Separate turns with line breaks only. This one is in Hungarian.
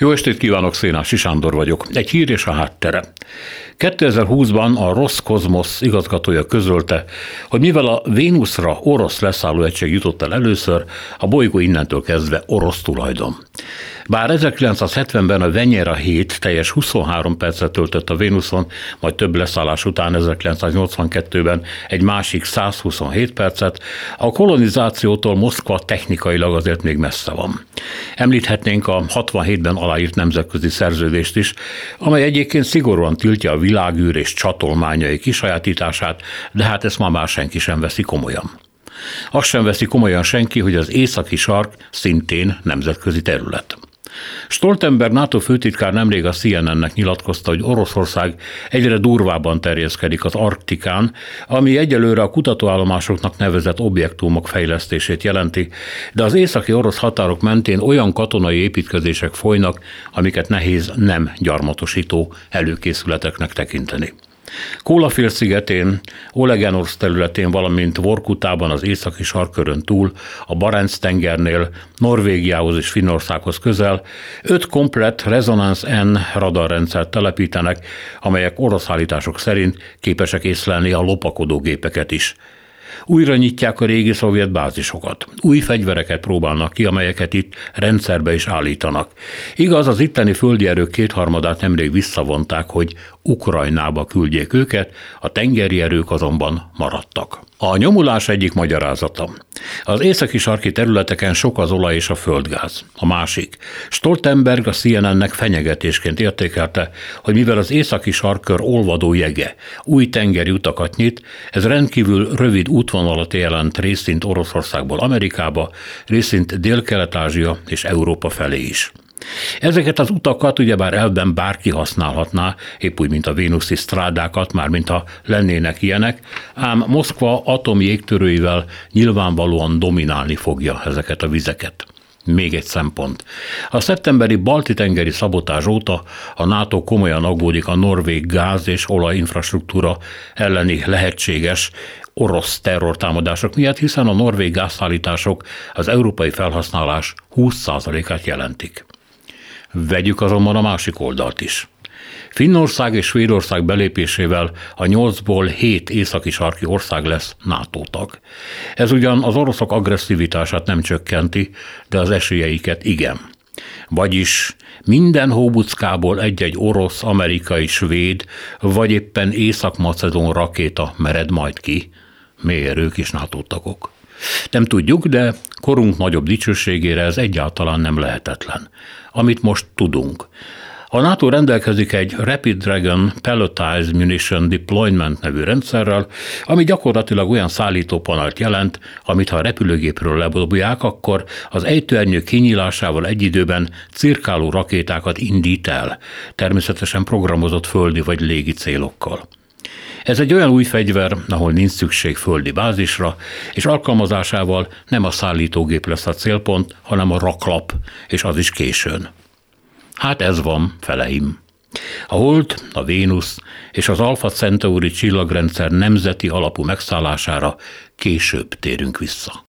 Jó estét kívánok, Szénási Sándor vagyok. Egy hír és a háttere. 2020-ban a Roszkozmosz igazgatója közölte, hogy mivel a Vénuszra orosz leszállóegység jutott el először, a bolygó innentől kezdve orosz tulajdon. Bár 1970-ben a Venyera 7 teljes 23 percet töltött a Vénuszon, majd több leszállás után 1982-ben egy másik 127 percet, a kolonizációtól Moszkva technikailag azért még messze van. Említhetnénk a 67-ben aláírt nemzetközi szerződést is, amely egyébként szigorúan tiltja a világűr és csatolmányai kisajátítását, de hát ezt ma már senki sem veszi komolyan. Azt sem veszi komolyan senki, hogy az északi sark szintén nemzetközi terület. Stoltenberg NATO főtitkár nemrég a CNN-nek nyilatkozta, hogy Oroszország egyre durvábban terjeszkedik az Arktikán, ami egyelőre a kutatóállomásoknak nevezett objektumok fejlesztését jelenti, de az északi orosz határok mentén olyan katonai építkezések folynak, amiket nehéz nem gyarmatosító előkészületeknek tekinteni. Kólafél szigetén, Olegenorsz területén, valamint Vorkutában az északi sarkörön túl, a Barents tengernél, Norvégiához és Finnországhoz közel, öt komplett Resonance N radarrendszert telepítenek, amelyek orosz állítások szerint képesek észlelni a lopakodó gépeket is. Újra nyitják a régi szovjet bázisokat. Új fegyvereket próbálnak ki, amelyeket itt rendszerbe is állítanak. Igaz, az itteni földi erők kétharmadát nemrég visszavonták, hogy Ukrajnába küldjék őket, a tengeri erők azonban maradtak. A nyomulás egyik magyarázata. Az északi sarki területeken sok az olaj és a földgáz. A másik. Stoltenberg a CNN-nek fenyegetésként értékelte, hogy mivel az északi sarkör olvadó jege új tengeri utakat nyit, ez rendkívül rövid útvonalat jelent részint Oroszországból Amerikába, részint Dél-Kelet-Ázsia és Európa felé is. Ezeket az utakat ugyebár elben bárki használhatná, épp úgy, mint a vénuszi strádákat, már mint ha lennének ilyenek, ám Moszkva atomjégtörőivel nyilvánvalóan dominálni fogja ezeket a vizeket. Még egy szempont. A szeptemberi balti-tengeri szabotás óta a NATO komolyan aggódik a norvég gáz és olajinfrastruktúra elleni lehetséges orosz terrortámadások miatt, hiszen a norvég gázszállítások az európai felhasználás 20%-át jelentik. Vegyük azonban a másik oldalt is. Finnország és Svédország belépésével a nyolcból hét északi sarki ország lesz NATO tag. Ez ugyan az oroszok agresszivitását nem csökkenti, de az esélyeiket igen. Vagyis minden hóbuckából egy-egy orosz, amerikai, svéd, vagy éppen észak-macedón rakéta mered majd ki. Miért ők is NATO tagok? Nem tudjuk, de korunk nagyobb dicsőségére ez egyáltalán nem lehetetlen. Amit most tudunk. A NATO rendelkezik egy Rapid Dragon Pelletized Munition Deployment nevű rendszerrel, ami gyakorlatilag olyan szállítópanelt jelent, amit ha a repülőgépről lebobják, akkor az ejtőernyő kinyílásával egy időben cirkáló rakétákat indít el, természetesen programozott földi vagy légi célokkal. Ez egy olyan új fegyver, ahol nincs szükség földi bázisra, és alkalmazásával nem a szállítógép lesz a célpont, hanem a raklap, és az is későn. Hát ez van, feleim. A Hold, a Vénusz és az Alfa Centauri csillagrendszer nemzeti alapú megszállására később térünk vissza.